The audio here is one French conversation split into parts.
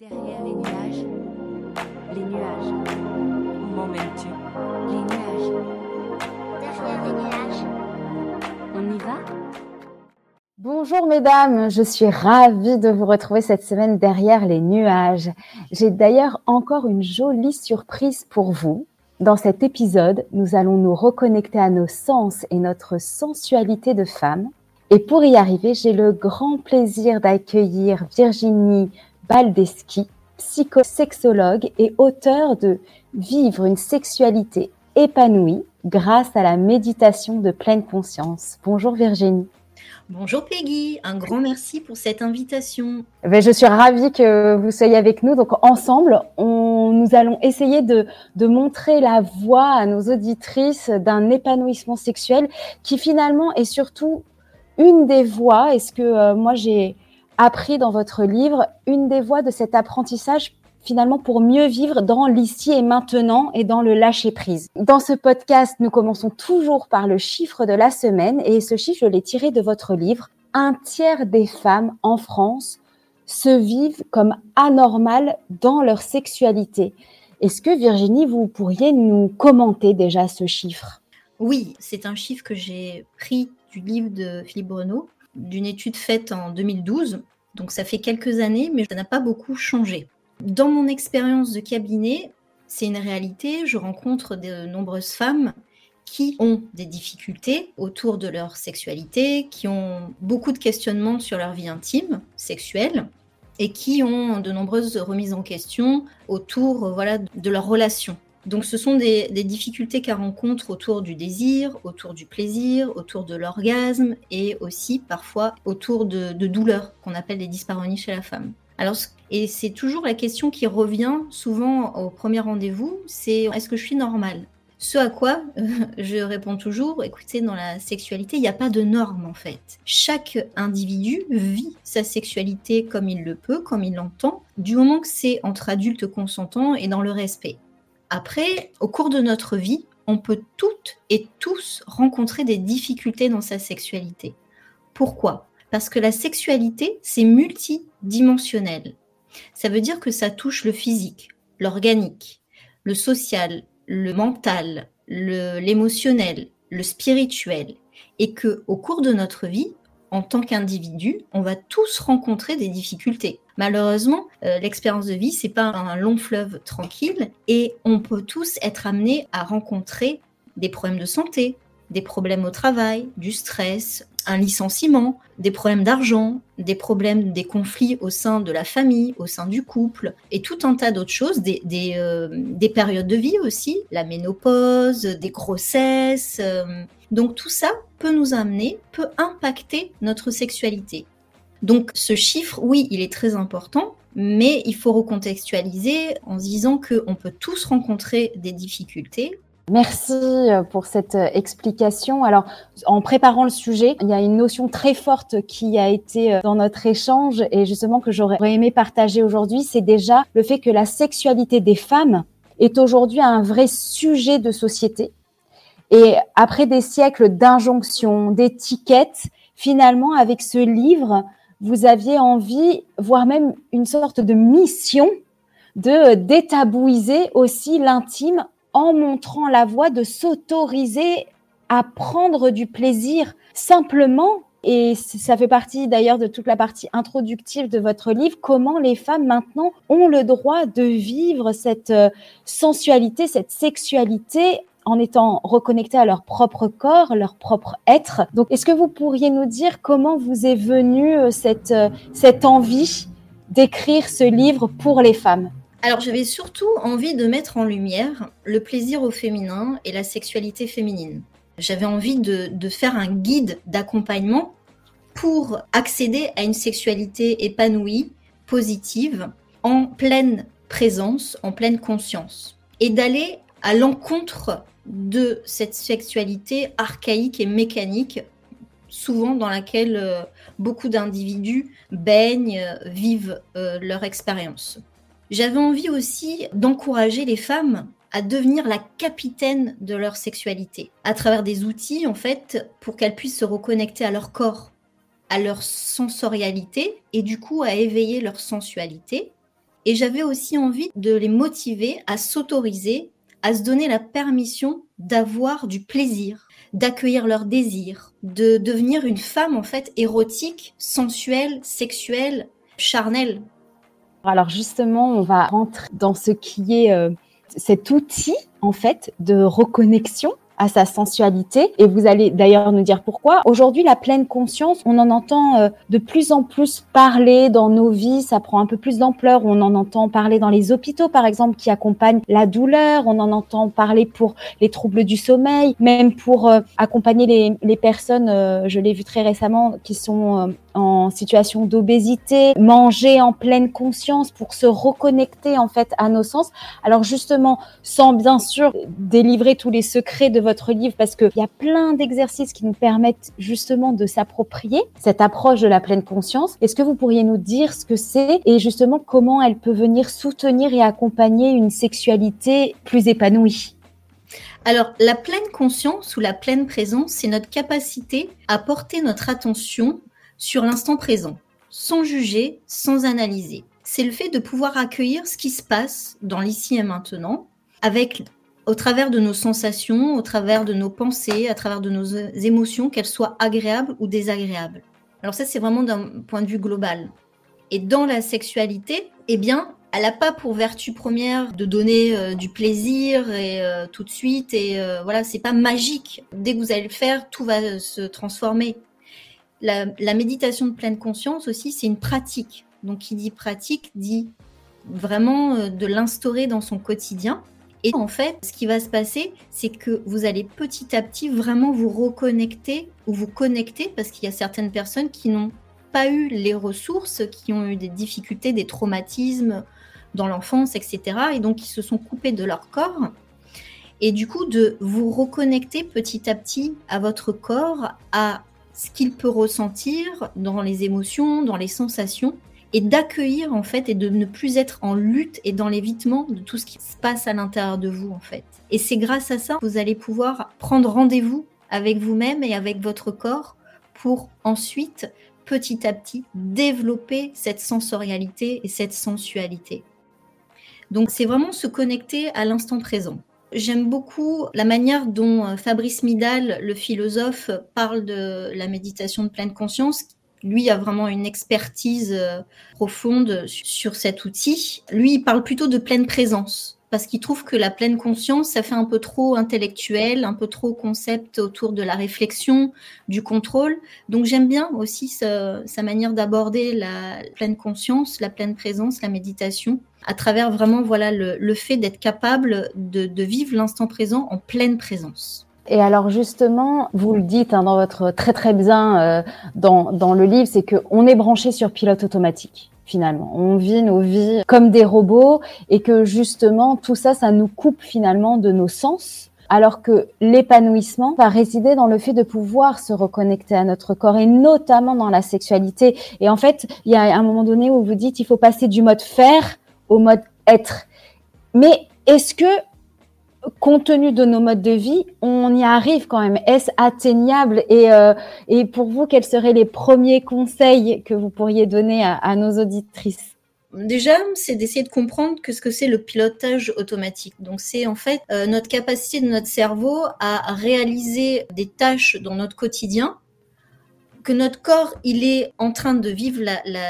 Derrière les nuages, les nuages, Où m'emmènes-tu? Les nuages. Derrière les nuages. On y va? Bonjour mesdames, je suis ravie de vous retrouver cette semaine derrière les nuages. J'ai d'ailleurs encore une jolie surprise pour vous. Dans cet épisode, nous allons nous reconnecter à nos sens et notre sensualité de femme. Et pour y arriver, j'ai le grand plaisir d'accueillir Virginie Baldeschi, psychosexologue et auteure de Vivre une sexualité épanouie grâce à la méditation de pleine conscience. Bonjour Virginie. Bonjour Peggy, un grand merci pour cette invitation. Ben, je suis ravie que vous soyez avec nous. Donc ensemble, on, nous allons essayer de, de montrer la voie à nos auditrices d'un épanouissement sexuel qui finalement est surtout une des voies, et ce que euh, moi j'ai appris dans votre livre, une des voies de cet apprentissage finalement pour mieux vivre dans l'ici et maintenant et dans le lâcher prise. Dans ce podcast, nous commençons toujours par le chiffre de la semaine et ce chiffre, je l'ai tiré de votre livre. Un tiers des femmes en France se vivent comme anormales dans leur sexualité. Est-ce que Virginie, vous pourriez nous commenter déjà ce chiffre? Oui, c'est un chiffre que j'ai pris du livre de Philippe Bruno, d'une étude faite en 2012. Donc ça fait quelques années, mais ça n'a pas beaucoup changé. Dans mon expérience de cabinet, c'est une réalité, je rencontre de nombreuses femmes qui ont des difficultés autour de leur sexualité, qui ont beaucoup de questionnements sur leur vie intime, sexuelle, et qui ont de nombreuses remises en question autour voilà, de leur relation. Donc ce sont des, difficultés qu'elles rencontrent autour du désir, autour du plaisir, autour de l'orgasme et aussi parfois autour de, douleurs qu'on appelle des dyspareunies chez la femme. Alors, et c'est toujours la question qui revient souvent au premier rendez-vous, c'est est-ce que je suis normale? Ce à quoi euh, je réponds toujours, écoutez, dans la sexualité, il n'y a pas de norme en fait. Chaque individu vit sa sexualité comme il le peut, comme il l'entend, du moment que c'est entre adultes consentants et dans le respect. Après, au cours de notre vie, on peut toutes et tous rencontrer des difficultés dans sa sexualité. Pourquoi? Parce que la sexualité, c'est multidimensionnel. Ça veut dire que ça touche le physique, l'organique, le social, le mental, l'émotionnel, le, spirituel, et que au cours de notre vie, en tant qu'individu, on va tous rencontrer des difficultés. Malheureusement, euh, l'expérience de vie, c'est pas un long fleuve tranquille, et on peut tous être amenés à rencontrer des problèmes de santé, des problèmes au travail, du stress, un licenciement, des problèmes d'argent, des problèmes, des conflits au sein de la famille, au sein du couple, et tout un tas d'autres choses, des, euh, des périodes de vie aussi, la ménopause, des grossesses. euh. donc tout ça peut nous amener, peut impacter notre sexualité. Donc ce chiffre, oui, il est très important, mais il faut recontextualiser en se disant qu'on peut tous rencontrer des difficultés, Merci euh, pour cette euh, explication. Alors, en préparant le sujet, il y a une notion très forte qui a été euh, dans notre échange et justement que j'aurais aimé partager aujourd'hui, c'est déjà le fait que la sexualité des femmes est aujourd'hui un vrai sujet de société. Et après des siècles d'injonctions, d'étiquettes, finalement, avec ce livre, vous aviez envie, voire même une sorte de mission de euh, détabouiser aussi l'intime en montrant la voie de s'autoriser à prendre du plaisir simplement. Et ça fait partie d'ailleurs de toute la partie introductive de votre livre, comment les femmes maintenant ont le droit de vivre cette euh, sensualité, cette sexualité en étant reconnectées à leur propre corps, leur propre être. Donc, est-ce que vous pourriez nous dire comment vous est venue euh, cette, euh, cette envie d'écrire ce livre pour les femmes? Alors j'avais surtout envie de mettre en lumière le plaisir au féminin et la sexualité féminine. J'avais envie de, de faire un guide d'accompagnement pour accéder à une sexualité épanouie, positive, en pleine présence, en pleine conscience. Et d'aller à l'encontre de cette sexualité archaïque et mécanique, souvent dans laquelle euh, beaucoup d'individus baignent, vivent euh, leur expérience. J'avais envie aussi d'encourager les femmes à devenir la capitaine de leur sexualité, à travers des outils, en fait, pour qu'elles puissent se reconnecter à leur corps, à leur sensorialité, et du coup à éveiller leur sensualité, Et j'avais aussi envie de les motiver à s'autoriser, à se donner la permission d'avoir du plaisir, d'accueillir leurs désirs, de devenir une femme en fait érotique, sensuelle, sexuelle, charnelle. Alors justement, on va rentrer dans ce qui est euh, cet outil en fait de reconnexion à sa sensualité. Et vous allez d'ailleurs nous dire pourquoi. Aujourd'hui, la pleine conscience, on en entend euh, de plus en plus parler dans nos vies. Ça prend un peu plus d'ampleur. On en entend parler dans les hôpitaux, par exemple, qui accompagnent la douleur. On en entend parler pour les troubles du sommeil, même pour euh, accompagner les, les personnes, euh, je l'ai vu très récemment, qui sont en situation d'obésité, manger en pleine conscience pour se reconnecter en fait à nos sens. Alors justement, sans bien sûr délivrer tous les secrets de votre livre, parce qu'il y a plein d'exercices qui nous permettent justement de s'approprier cette approche de la pleine conscience. Est-ce que vous pourriez nous dire ce que c'est et justement comment elle peut venir soutenir et accompagner une sexualité plus épanouie? Alors, la pleine conscience ou la pleine présence, c'est notre capacité à porter notre attention sur l'instant présent, sans juger, sans analyser. C'est le fait de pouvoir accueillir ce qui se passe dans l'ici et maintenant, avec au travers de nos sensations, au travers de nos pensées, à travers de nos émotions, qu'elles soient agréables ou désagréables. Alors ça, c'est vraiment d'un point de vue global. Et dans la sexualité, eh bien, elle n'a pas pour vertu première de donner euh, du plaisir et euh, tout de suite. Et euh, voilà, c'est pas magique. Dès que vous allez le faire, tout va se transformer la, méditation de pleine conscience aussi, c'est une pratique. Donc, qui dit pratique dit vraiment euh, de l'instaurer dans son quotidien. Et en fait, ce qui va se passer, c'est que vous allez petit à petit vraiment vous reconnecter ou vous connecter, parce qu'il y a certaines personnes qui n'ont pas eu les ressources, qui ont eu des difficultés, des traumatismes dans l'enfance, etc. Et donc, qui se sont coupés de leur corps. Et du coup, de vous reconnecter petit à petit à votre corps, à ce qu'il peut ressentir dans les émotions, dans les sensations, et d'accueillir en fait et de ne plus être en lutte et dans l'évitement de tout ce qui se passe à l'intérieur de vous en fait. Et c'est grâce à ça que vous allez pouvoir prendre rendez-vous avec vous-même et avec votre corps pour ensuite petit à petit développer cette sensorialité et cette sensualité. Donc c'est vraiment se connecter à l'instant présent. J'aime beaucoup la manière dont euh, Fabrice Midal, le philosophe, parle de la méditation de pleine conscience. Lui a vraiment une expertise euh, profonde sur cet outil. Lui, il parle plutôt de pleine présence parce qu'il trouve que la pleine conscience, ça fait un peu trop intellectuel, un peu trop concept autour de la réflexion, du contrôle. Donc j'aime bien aussi sa, sa manière d'aborder la pleine conscience, la pleine présence, la méditation à travers vraiment voilà le, fait d'être capable de, vivre l'instant présent en pleine présence. Et alors justement, vous le dites hein, dans votre très très bien euh, dans, dans le livre, c'est qu'on est branché sur pilote automatique finalement. On vit nos vies comme des robots et que justement tout ça, ça nous coupe finalement de nos sens. Alors que l'épanouissement va résider dans le fait de pouvoir se reconnecter à notre corps et notamment dans la sexualité. Et en fait, il y a un moment donné où vous dites il faut passer du mode faire au mode être. Mais est-ce que, compte tenu de nos modes de vie, on y arrive quand même Est-ce atteignable et, euh, et pour vous, quels seraient les premiers conseils que vous pourriez donner à, nos auditrices? Déjà, c'est d'essayer de comprendre que ce que c'est le pilotage automatique. Donc, c'est en fait euh, notre capacité de notre cerveau à réaliser des tâches dans notre quotidien que notre corps, il est en train de vivre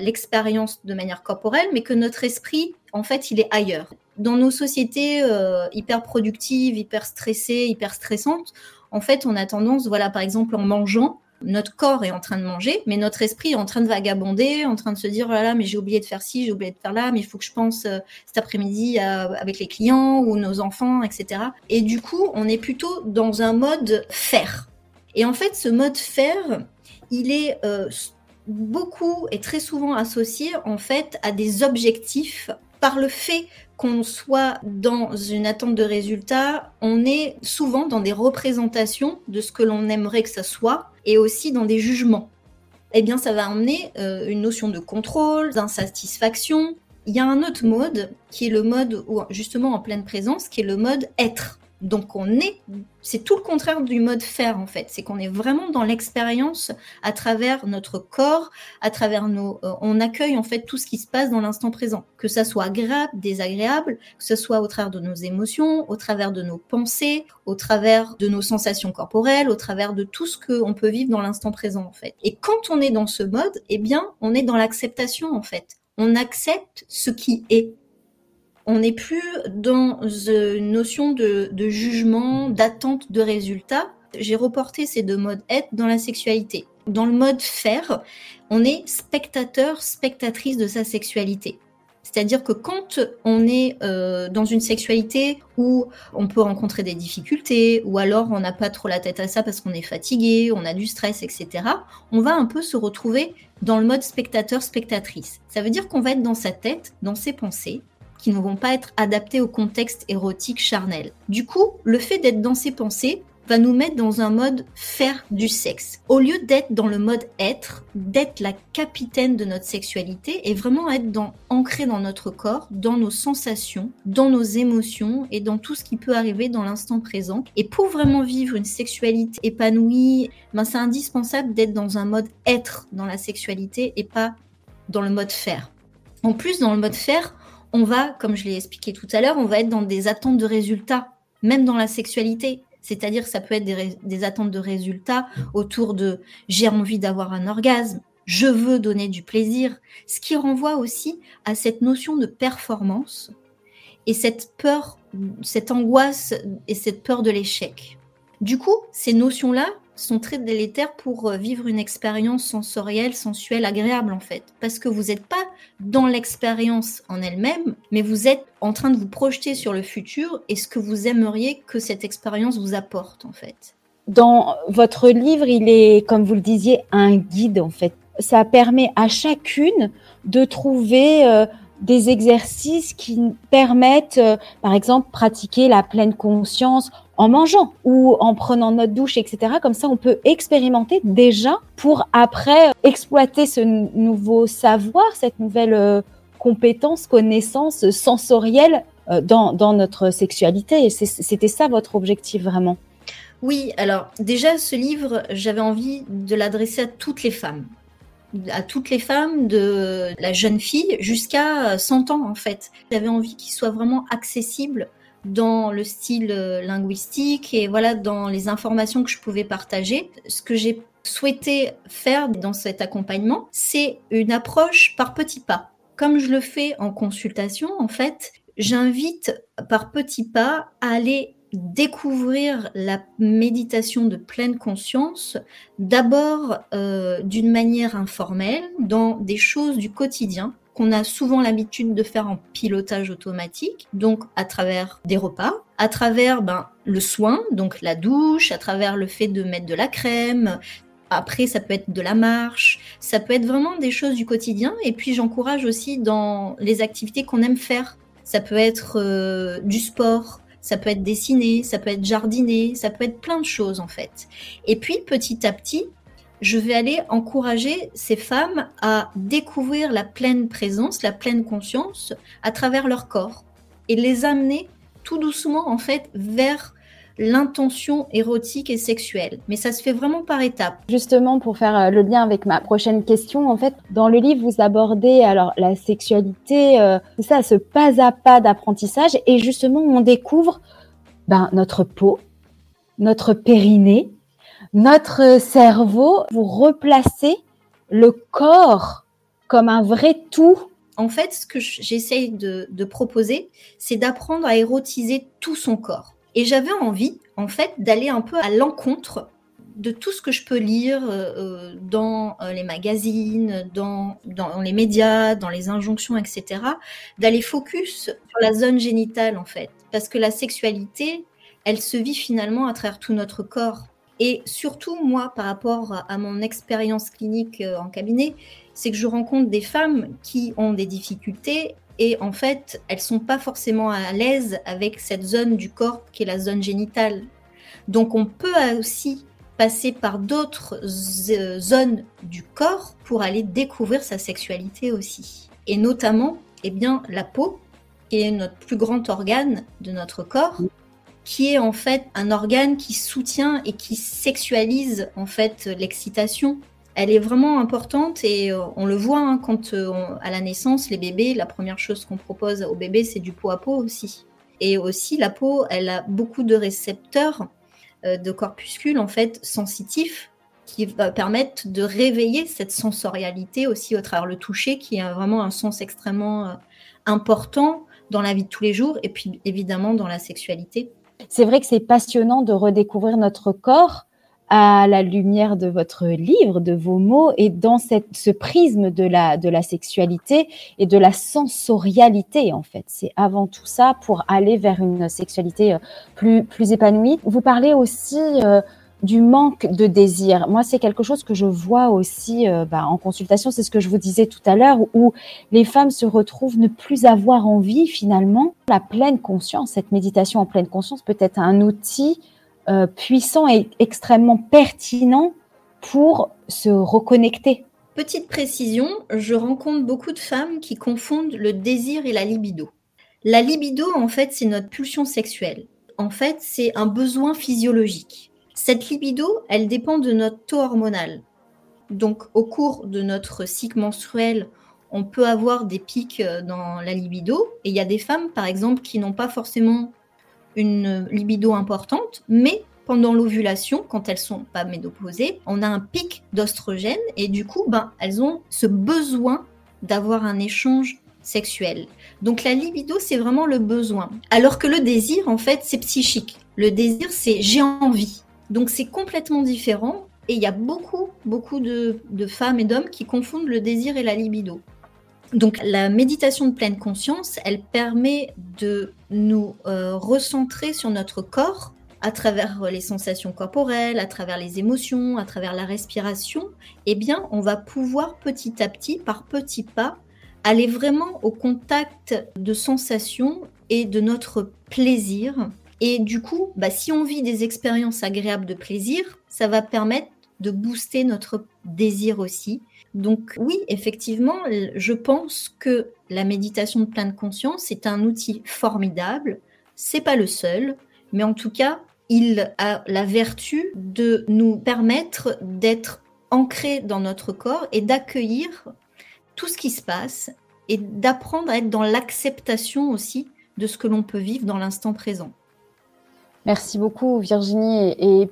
l'expérience de manière corporelle, mais que notre esprit, en fait, il est ailleurs. Dans nos sociétés euh, hyper productives, hyper stressées, hyper stressantes, en fait, on a tendance, voilà, par exemple, en mangeant, notre corps est en train de manger, mais notre esprit est en train de vagabonder, en train de se dire voilà, mais j'ai oublié de faire ci, j'ai oublié de faire là, mais il faut que je pense euh, cet après-midi avec les clients ou nos enfants, etc. Et du coup, on est plutôt dans un mode faire. Et en fait, ce mode faire, il est euh, beaucoup et très souvent associé en fait à des objectifs. Par le fait qu'on soit dans une attente de résultat, on est souvent dans des représentations de ce que l'on aimerait que ça soit et aussi dans des jugements. Eh bien, ça va emmener euh, une notion de contrôle, d'insatisfaction. Il y a un autre mode qui est le mode où, justement en pleine présence, qui est le mode être. Donc on est, c'est tout le contraire du mode faire en fait. C'est qu'on est vraiment dans l'expérience à travers notre corps, à travers nos, euh, on accueille en fait tout ce qui se passe dans l'instant présent, que ça soit agréable, désagréable, que ce soit au travers de nos émotions, au travers de nos pensées, au travers de nos sensations corporelles, au travers de tout ce qu'on peut vivre dans l'instant présent en fait. Et quand on est dans ce mode, eh bien, on est dans l'acceptation en fait. On accepte ce qui est on n'est plus dans une notion de, jugement, d'attente de résultats. J'ai reporté ces deux modes être dans la sexualité. Dans le mode faire, on est spectateur, spectatrice de sa sexualité. C'est-à-dire que quand on est euh, dans une sexualité où on peut rencontrer des difficultés, ou alors on n'a pas trop la tête à ça parce qu'on est fatigué, on a du stress, etc., on va un peu se retrouver dans le mode spectateur-spectatrice. Ça veut dire qu'on va être dans sa tête, dans ses pensées, qui ne vont pas être adaptés au contexte érotique charnel. Du coup, le fait d'être dans ses pensées va nous mettre dans un mode faire du sexe. Au lieu d'être dans le mode être, d'être la capitaine de notre sexualité et vraiment être dans, ancré dans notre corps, dans nos sensations, dans nos émotions et dans tout ce qui peut arriver dans l'instant présent. Et pour vraiment vivre une sexualité épanouie, ben c'est indispensable d'être dans un mode être dans la sexualité et pas dans le mode faire. En plus, dans le mode faire, on va, comme je l'ai expliqué tout à l'heure, on va être dans des attentes de résultats, même dans la sexualité. C'est-à-dire ça peut être des, attentes de résultats autour de j'ai envie d'avoir un orgasme, je veux donner du plaisir, ce qui renvoie aussi à cette notion de performance et cette peur, cette angoisse et cette peur de l'échec. Du coup, ces notions-là, sont très délétères pour euh, vivre une expérience sensorielle, sensuelle, agréable en fait. Parce que vous n'êtes pas dans l'expérience en elle-même, mais vous êtes en train de vous projeter sur le futur et ce que vous aimeriez que cette expérience vous apporte en fait. Dans votre livre, il est, comme vous le disiez, un guide en fait. Ça permet à chacune de trouver euh, des exercices qui permettent, euh, par exemple, pratiquer la pleine conscience en mangeant ou en prenant notre douche, etc. Comme ça, on peut expérimenter déjà pour après exploiter ce nouveau savoir, cette nouvelle euh, compétence, connaissance sensorielle euh, dans, dans notre sexualité. Et c'était ça votre objectif vraiment? Oui, alors déjà, ce livre, j'avais envie de l'adresser à toutes les femmes à toutes les femmes, de la jeune fille jusqu'à 100 ans en fait. J'avais envie qu'il soit vraiment accessible dans le style euh, linguistique et voilà dans les informations que je pouvais partager. Ce que j'ai souhaité faire dans cet accompagnement, c'est une approche par petits pas. Comme je le fais en consultation, en fait, j'invite par petits pas à aller découvrir la méditation de pleine conscience, d'abord euh, d'une manière informelle, dans des choses du quotidien qu'on a souvent l'habitude de faire en pilotage automatique, donc à travers des repas, à travers ben, le soin, donc la douche, à travers le fait de mettre de la crème, après, ça peut être de la marche, ça peut être vraiment des choses du quotidien. Et puis, j'encourage aussi dans les activités qu'on aime faire. Ça peut être euh, du sport, ça peut être dessiner, ça peut être jardiner, ça peut être plein de choses en fait. Et puis petit à petit, je vais aller encourager ces femmes à découvrir la pleine présence, la pleine conscience à travers leur corps et les amener tout doucement en fait vers l'intention érotique et sexuelle. Mais ça se fait vraiment par étapes. Justement, pour faire euh, le lien avec ma prochaine question, en fait, dans le livre, vous abordez alors la sexualité, euh, c'est ça, ce pas à pas d'apprentissage, et justement, on découvre ben, notre peau, notre périnée, notre cerveau. Vous replacez le corps comme un vrai tout en fait, ce que j'essaye de, de, proposer, c'est d'apprendre à érotiser tout son corps. Et j'avais envie, en fait, d'aller un peu à l'encontre de tout ce que je peux lire euh, euh, dans euh, les magazines, dans, dans les médias, dans les injonctions, etc., d'aller focus sur la zone génitale, en fait. Parce que la sexualité, elle se vit finalement à travers tout notre corps. Et surtout, moi, par rapport à mon expérience clinique en cabinet, c'est que je rencontre des femmes qui ont des difficultés et en fait, elles sont pas forcément à l'aise avec cette zone du corps qui est la zone génitale. Donc on peut aussi passer par d'autres zones du corps pour aller découvrir sa sexualité aussi. Et notamment, eh bien, la peau, qui est notre plus grand organe de notre corps, qui est en fait un organe qui soutient et qui sexualise en fait l'excitation. Elle est vraiment importante et euh, on le voit hein, quand euh, à la naissance, les bébés, la première chose qu'on propose aux bébés, c'est du pot à peau aussi. Et aussi, la peau, elle a beaucoup de récepteurs, euh, de corpuscules en fait sensitifs qui va permettre de réveiller cette sensorialité aussi au travers le toucher, qui est vraiment un sens extrêmement important dans la vie de tous les jours et puis évidemment dans la sexualité. C'est vrai que c'est passionnant de redécouvrir notre corps à la lumière de votre livre, de vos mots, et dans cette, ce prisme de la, de la sexualité et de la sensorialité, en fait. C'est avant tout ça pour aller vers une sexualité euh, plus, plus épanouie. Vous parlez aussi euh, du manque de désir. Moi, c'est quelque chose que je vois aussi euh, bah, en consultation, c'est ce que je vous disais tout à l'heure, où les femmes se retrouvent ne plus avoir envie finalement. La pleine conscience, cette méditation en pleine conscience peut être un outil euh, puissant et extrêmement pertinent pour se reconnecter. Petite précision, je rencontre beaucoup de femmes qui confondent le désir et la libido. La libido, en fait, c'est notre pulsion sexuelle. En fait, c'est un besoin physiologique cette libido, elle dépend de notre taux hormonal. Donc, au cours de notre cycle menstruel, on peut avoir des pics euh, dans la libido. Et il y a des femmes, par exemple, qui n'ont pas forcément une libido importante, mais pendant l'ovulation, quand elles sont pas ménopausées, on a un pic d'ostrogène et du coup, ben, elles ont ce besoin d'avoir un échange sexuel. Donc la libido, c'est vraiment le besoin. Alors que le désir, en fait, c'est psychique. Le désir, c'est j'ai envie. Donc c'est complètement différent et il y a beaucoup, beaucoup de, femmes et d'hommes qui confondent le désir et la libido. Donc la méditation de pleine conscience, elle permet de nous euh, recentrer sur notre corps à travers les sensations corporelles, à travers les émotions, à travers la respiration. Eh bien, on va pouvoir petit à petit, par petits pas, aller vraiment au contact de sensations et de notre plaisir et du coup, bah, si on vit des expériences agréables de plaisir, ça va permettre de booster notre désir aussi. Donc oui, effectivement, je pense que la méditation de pleine conscience est un outil formidable. C'est pas le seul, mais en tout cas, il a la vertu de nous permettre d'être ancrés dans notre corps et d'accueillir tout ce qui se passe et d'apprendre à être dans l'acceptation aussi de ce que l'on peut vivre dans l'instant présent. Merci beaucoup Virginie. Et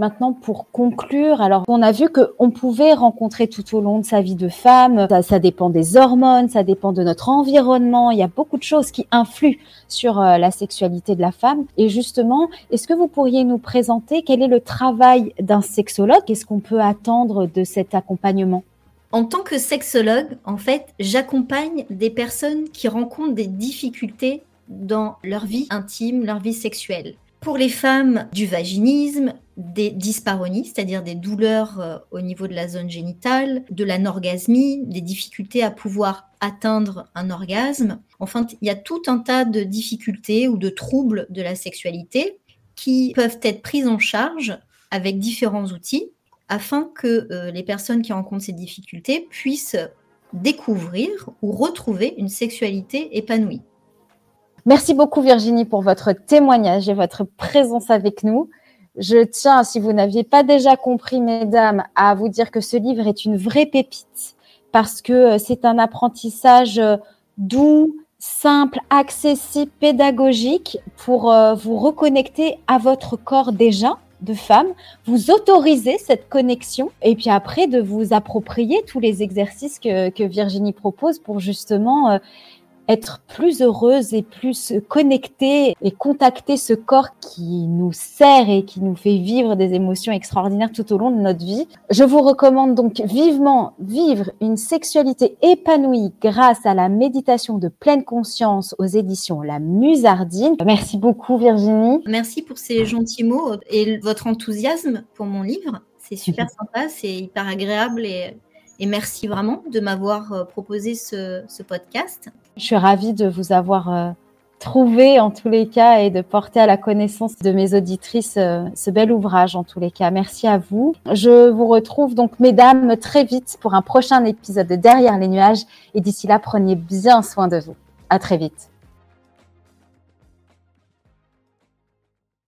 maintenant pour conclure, alors on a vu qu'on pouvait rencontrer tout au long de sa vie de femme, ça, dépend des hormones, ça dépend de notre environnement, il y a beaucoup de choses qui influent sur euh, la sexualité de la femme. Et justement, est-ce que vous pourriez nous présenter quel est le travail d'un sexologue? Qu'est-ce qu'on peut attendre de cet accompagnement? En tant que sexologue, en fait, j'accompagne des personnes qui rencontrent des difficultés dans leur vie intime, leur vie sexuelle. Pour les femmes, du vaginisme, des dysparonies, c'est-à-dire des douleurs euh, au niveau de la zone génitale, de l'anorgasmie, des difficultés à pouvoir atteindre un orgasme. Enfin, il y a tout un tas de difficultés ou de troubles de la sexualité qui peuvent être prises en charge avec différents outils afin que euh, les personnes qui rencontrent ces difficultés puissent découvrir ou retrouver une sexualité épanouie. Merci beaucoup Virginie pour votre témoignage et votre présence avec nous. Je tiens, si vous n'aviez pas déjà compris, mesdames, à vous dire que ce livre est une vraie pépite parce que euh, c'est un apprentissage euh, doux, simple, accessible, pédagogique pour euh, vous reconnecter à votre corps déjà de femme, vous autoriser cette connexion et puis après de vous approprier tous les exercices que, Virginie propose pour justement être plus heureuse et plus connectée et contacter ce corps qui nous sert et qui nous fait vivre des émotions extraordinaires tout au long de notre vie. Je vous recommande donc vivement vivre une sexualité épanouie grâce à la méditation de pleine conscience aux éditions La Musardine. Merci beaucoup Virginie. Merci pour ces gentils mots et votre enthousiasme pour mon livre. C'est super sympa, c'est hyper agréable et et merci vraiment de m'avoir euh, proposé ce, podcast. Je suis ravie de vous avoir euh, trouvé en tous les cas et de porter à la connaissance de mes auditrices euh, ce bel ouvrage en tous les cas. Merci à vous. Je vous retrouve donc mesdames très vite pour un prochain épisode de Derrière les nuages et d'ici là prenez bien soin de vous. À très vite.